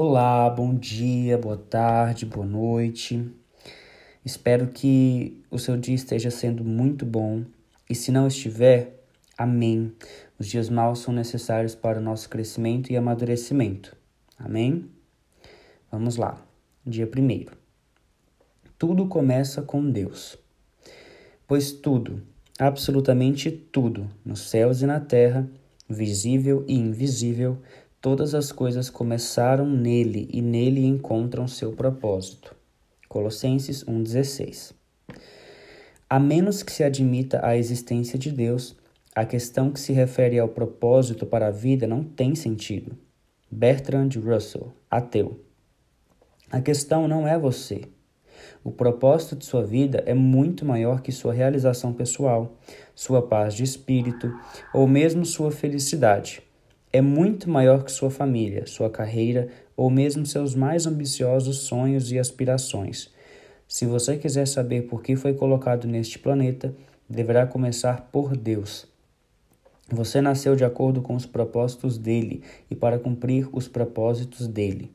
Olá, bom dia, boa tarde, boa noite. Espero que o seu dia esteja sendo muito bom e, se não estiver, amém. Os dias maus são necessários para o nosso crescimento e amadurecimento. Amém? Vamos lá. Dia primeiro. Tudo começa com Deus. Pois tudo, absolutamente tudo, nos céus e na terra, visível e invisível, Todas as coisas começaram nele e nele encontram seu propósito. Colossenses 1,16. A menos que se admita a existência de Deus, a questão que se refere ao propósito para a vida não tem sentido. Bertrand Russell, ateu. A questão não é você. O propósito de sua vida é muito maior que sua realização pessoal, sua paz de espírito ou mesmo sua felicidade é muito maior que sua família, sua carreira ou mesmo seus mais ambiciosos sonhos e aspirações. Se você quiser saber por que foi colocado neste planeta, deverá começar por Deus. Você nasceu de acordo com os propósitos dele e para cumprir os propósitos dele.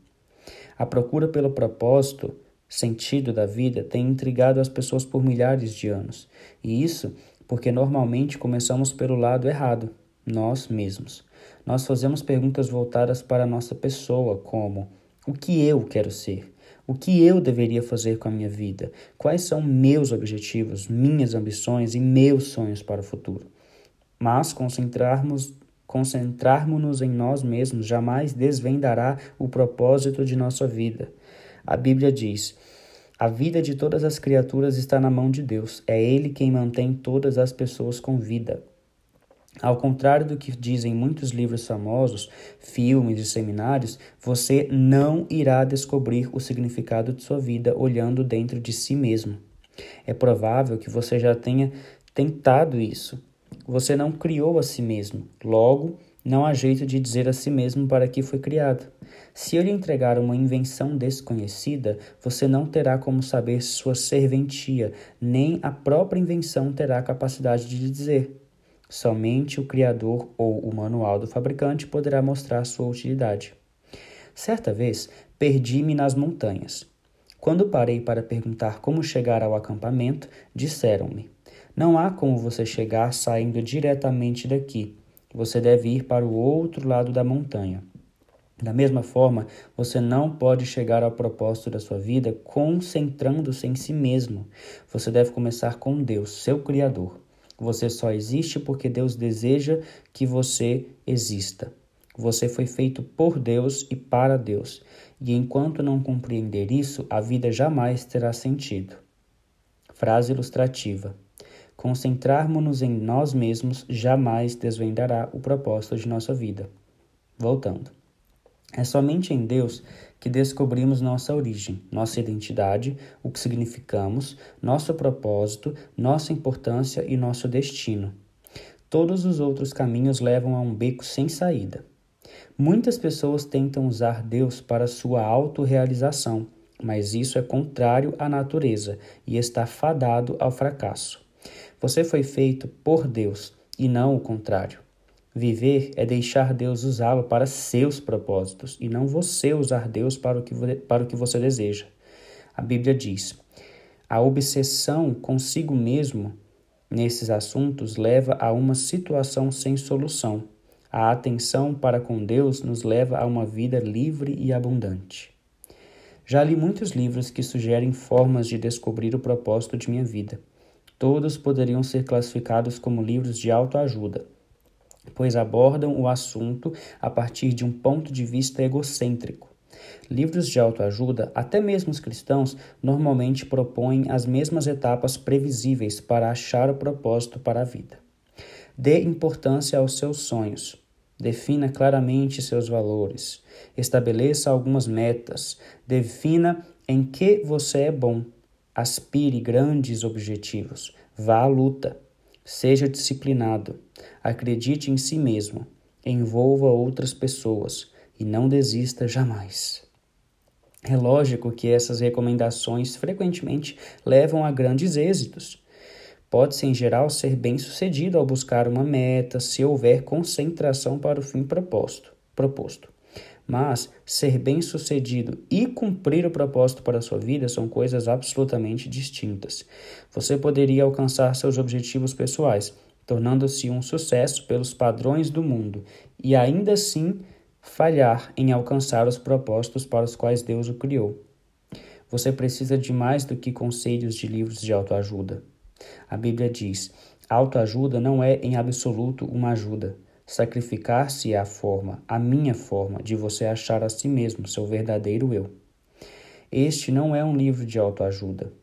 A procura pelo propósito, sentido da vida, tem intrigado as pessoas por milhares de anos, e isso porque normalmente começamos pelo lado errado, nós mesmos. Nós fazemos perguntas voltadas para a nossa pessoa, como: o que eu quero ser? O que eu deveria fazer com a minha vida? Quais são meus objetivos, minhas ambições e meus sonhos para o futuro? Mas concentrarmos concentrarmos-nos em nós mesmos jamais desvendará o propósito de nossa vida. A Bíblia diz: a vida de todas as criaturas está na mão de Deus. É Ele quem mantém todas as pessoas com vida. Ao contrário do que dizem muitos livros famosos, filmes e seminários, você não irá descobrir o significado de sua vida olhando dentro de si mesmo. É provável que você já tenha tentado isso. Você não criou a si mesmo, logo, não há jeito de dizer a si mesmo para que foi criado. Se eu lhe entregar uma invenção desconhecida, você não terá como saber sua serventia, nem a própria invenção terá capacidade de dizer. Somente o criador ou o manual do fabricante poderá mostrar sua utilidade. Certa vez, perdi-me nas montanhas. Quando parei para perguntar como chegar ao acampamento, disseram-me: Não há como você chegar saindo diretamente daqui. Você deve ir para o outro lado da montanha. Da mesma forma, você não pode chegar ao propósito da sua vida concentrando-se em si mesmo. Você deve começar com Deus, seu Criador. Você só existe porque Deus deseja que você exista. Você foi feito por Deus e para Deus, e enquanto não compreender isso, a vida jamais terá sentido. Frase ilustrativa: Concentrarmos-nos em nós mesmos jamais desvendará o propósito de nossa vida. Voltando. É somente em Deus que descobrimos nossa origem, nossa identidade, o que significamos, nosso propósito, nossa importância e nosso destino. Todos os outros caminhos levam a um beco sem saída. Muitas pessoas tentam usar Deus para sua autorrealização, mas isso é contrário à natureza e está fadado ao fracasso. Você foi feito por Deus e não o contrário. Viver é deixar Deus usá-lo para seus propósitos e não você usar Deus para o, que, para o que você deseja. A Bíblia diz: a obsessão consigo mesmo nesses assuntos leva a uma situação sem solução. A atenção para com Deus nos leva a uma vida livre e abundante. Já li muitos livros que sugerem formas de descobrir o propósito de minha vida. Todos poderiam ser classificados como livros de autoajuda pois abordam o assunto a partir de um ponto de vista egocêntrico. Livros de autoajuda, até mesmo os cristãos, normalmente propõem as mesmas etapas previsíveis para achar o propósito para a vida. Dê importância aos seus sonhos. Defina claramente seus valores. Estabeleça algumas metas. Defina em que você é bom. Aspire grandes objetivos. Vá à luta. Seja disciplinado. Acredite em si mesmo. Envolva outras pessoas e não desista jamais. É lógico que essas recomendações frequentemente levam a grandes êxitos. Pode-se, em geral, ser bem-sucedido ao buscar uma meta se houver concentração para o fim proposto. proposto. Mas ser bem-sucedido e cumprir o propósito para a sua vida são coisas absolutamente distintas. Você poderia alcançar seus objetivos pessoais, tornando-se um sucesso pelos padrões do mundo, e ainda assim falhar em alcançar os propósitos para os quais Deus o criou. Você precisa de mais do que conselhos de livros de autoajuda. A Bíblia diz: autoajuda não é em absoluto uma ajuda. Sacrificar-se é a forma, a minha forma, de você achar a si mesmo seu verdadeiro eu. Este não é um livro de autoajuda.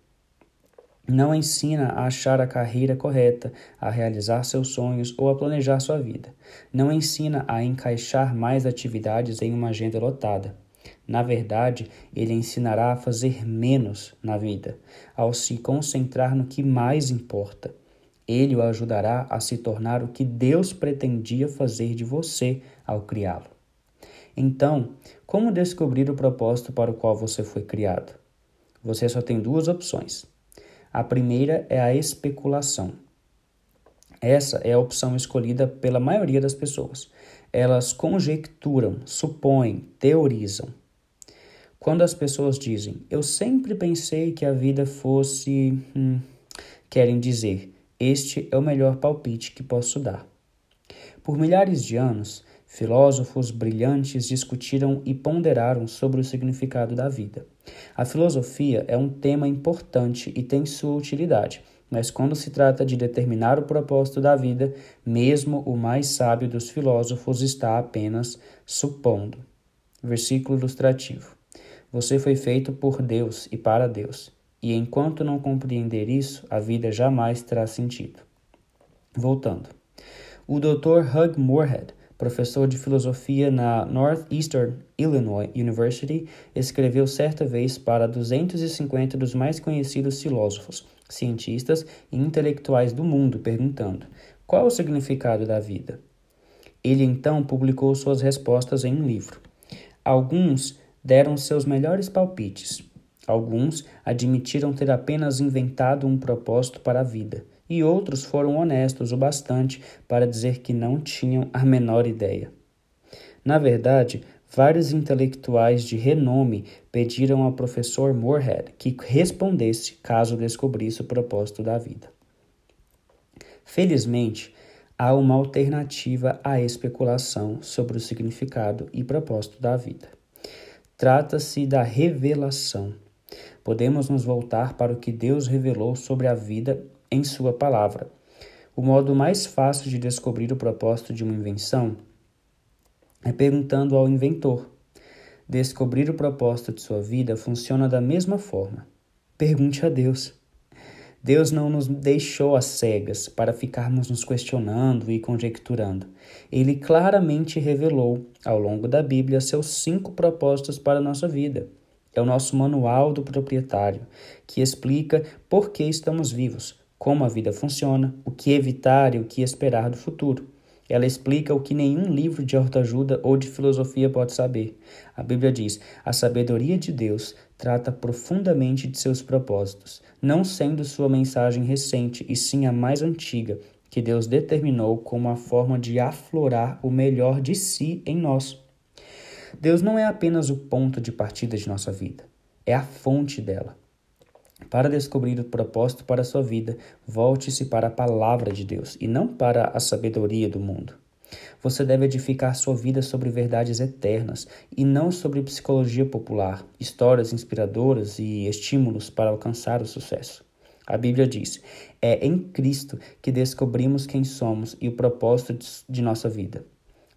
Não ensina a achar a carreira correta, a realizar seus sonhos ou a planejar sua vida. Não ensina a encaixar mais atividades em uma agenda lotada. Na verdade, ele ensinará a fazer menos na vida, ao se concentrar no que mais importa. Ele o ajudará a se tornar o que Deus pretendia fazer de você ao criá-lo. Então, como descobrir o propósito para o qual você foi criado? Você só tem duas opções. A primeira é a especulação. Essa é a opção escolhida pela maioria das pessoas. Elas conjecturam, supõem, teorizam. Quando as pessoas dizem, eu sempre pensei que a vida fosse. Hum, querem dizer, este é o melhor palpite que posso dar. Por milhares de anos, filósofos brilhantes discutiram e ponderaram sobre o significado da vida. A filosofia é um tema importante e tem sua utilidade, mas quando se trata de determinar o propósito da vida, mesmo o mais sábio dos filósofos está apenas supondo. Versículo ilustrativo. Você foi feito por Deus e para Deus. E enquanto não compreender isso, a vida jamais terá sentido. Voltando. O Dr. Hugh Moorhead, professor de filosofia na Northeastern Illinois University, escreveu certa vez para 250 dos mais conhecidos filósofos, cientistas e intelectuais do mundo, perguntando: qual o significado da vida? Ele então publicou suas respostas em um livro. Alguns deram seus melhores palpites, Alguns admitiram ter apenas inventado um propósito para a vida, e outros foram honestos o bastante para dizer que não tinham a menor ideia. Na verdade, vários intelectuais de renome pediram ao professor Moorhead que respondesse caso descobrisse o propósito da vida. Felizmente, há uma alternativa à especulação sobre o significado e propósito da vida. Trata-se da revelação podemos nos voltar para o que Deus revelou sobre a vida em Sua palavra. O modo mais fácil de descobrir o propósito de uma invenção é perguntando ao inventor. Descobrir o propósito de sua vida funciona da mesma forma. Pergunte a Deus. Deus não nos deixou às cegas para ficarmos nos questionando e conjecturando. Ele claramente revelou, ao longo da Bíblia, seus cinco propósitos para a nossa vida. É o nosso manual do proprietário, que explica por que estamos vivos, como a vida funciona, o que evitar e o que esperar do futuro. Ela explica o que nenhum livro de autoajuda ou de filosofia pode saber. A Bíblia diz: a sabedoria de Deus trata profundamente de seus propósitos, não sendo sua mensagem recente, e sim a mais antiga, que Deus determinou como a forma de aflorar o melhor de si em nós. Deus não é apenas o ponto de partida de nossa vida, é a fonte dela. Para descobrir o propósito para a sua vida, volte-se para a palavra de Deus e não para a sabedoria do mundo. Você deve edificar sua vida sobre verdades eternas e não sobre psicologia popular, histórias inspiradoras e estímulos para alcançar o sucesso. A Bíblia diz: é em Cristo que descobrimos quem somos e o propósito de nossa vida.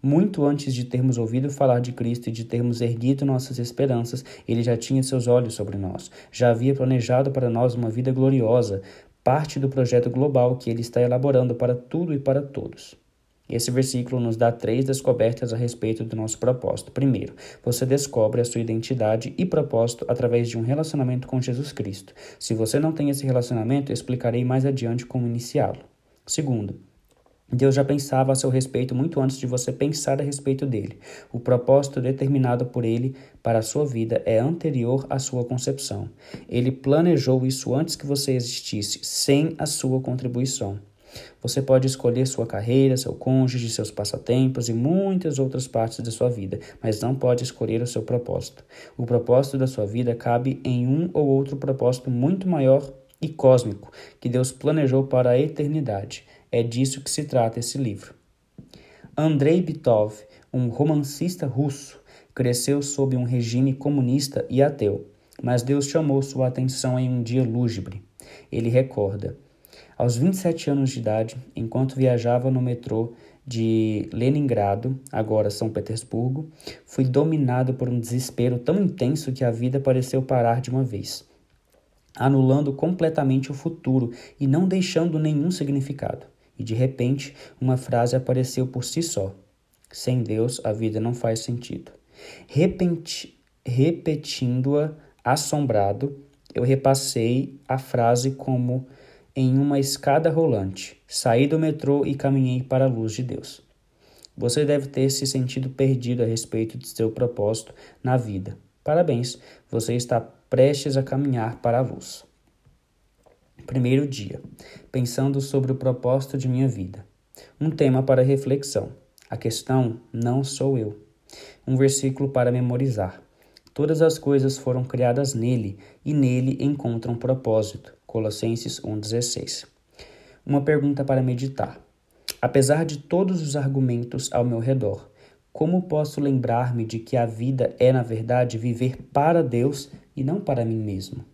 Muito antes de termos ouvido falar de Cristo e de termos erguido nossas esperanças, ele já tinha seus olhos sobre nós. Já havia planejado para nós uma vida gloriosa, parte do projeto global que ele está elaborando para tudo e para todos. Esse versículo nos dá três descobertas a respeito do nosso propósito. Primeiro, você descobre a sua identidade e propósito através de um relacionamento com Jesus Cristo. Se você não tem esse relacionamento, explicarei mais adiante como iniciá-lo. Segundo, Deus já pensava a seu respeito muito antes de você pensar a respeito dele. O propósito determinado por ele para a sua vida é anterior à sua concepção. Ele planejou isso antes que você existisse, sem a sua contribuição. Você pode escolher sua carreira, seu cônjuge, seus passatempos e muitas outras partes da sua vida, mas não pode escolher o seu propósito. O propósito da sua vida cabe em um ou outro propósito muito maior e cósmico que Deus planejou para a eternidade. É disso que se trata esse livro. Andrei Bitov, um romancista russo, cresceu sob um regime comunista e ateu, mas Deus chamou sua atenção em um dia lúgubre. Ele recorda: aos 27 anos de idade, enquanto viajava no metrô de Leningrado, agora São Petersburgo, fui dominado por um desespero tão intenso que a vida pareceu parar de uma vez, anulando completamente o futuro e não deixando nenhum significado. E de repente, uma frase apareceu por si só: Sem Deus, a vida não faz sentido. Repetindo-a assombrado, eu repassei a frase como em uma escada rolante. Saí do metrô e caminhei para a luz de Deus. Você deve ter se sentido perdido a respeito de seu propósito na vida. Parabéns, você está prestes a caminhar para a luz. Primeiro dia, pensando sobre o propósito de minha vida. Um tema para reflexão. A questão não sou eu. Um versículo para memorizar. Todas as coisas foram criadas nele e nele encontram propósito. Colossenses 1,16. Uma pergunta para meditar. Apesar de todos os argumentos ao meu redor, como posso lembrar-me de que a vida é, na verdade, viver para Deus e não para mim mesmo?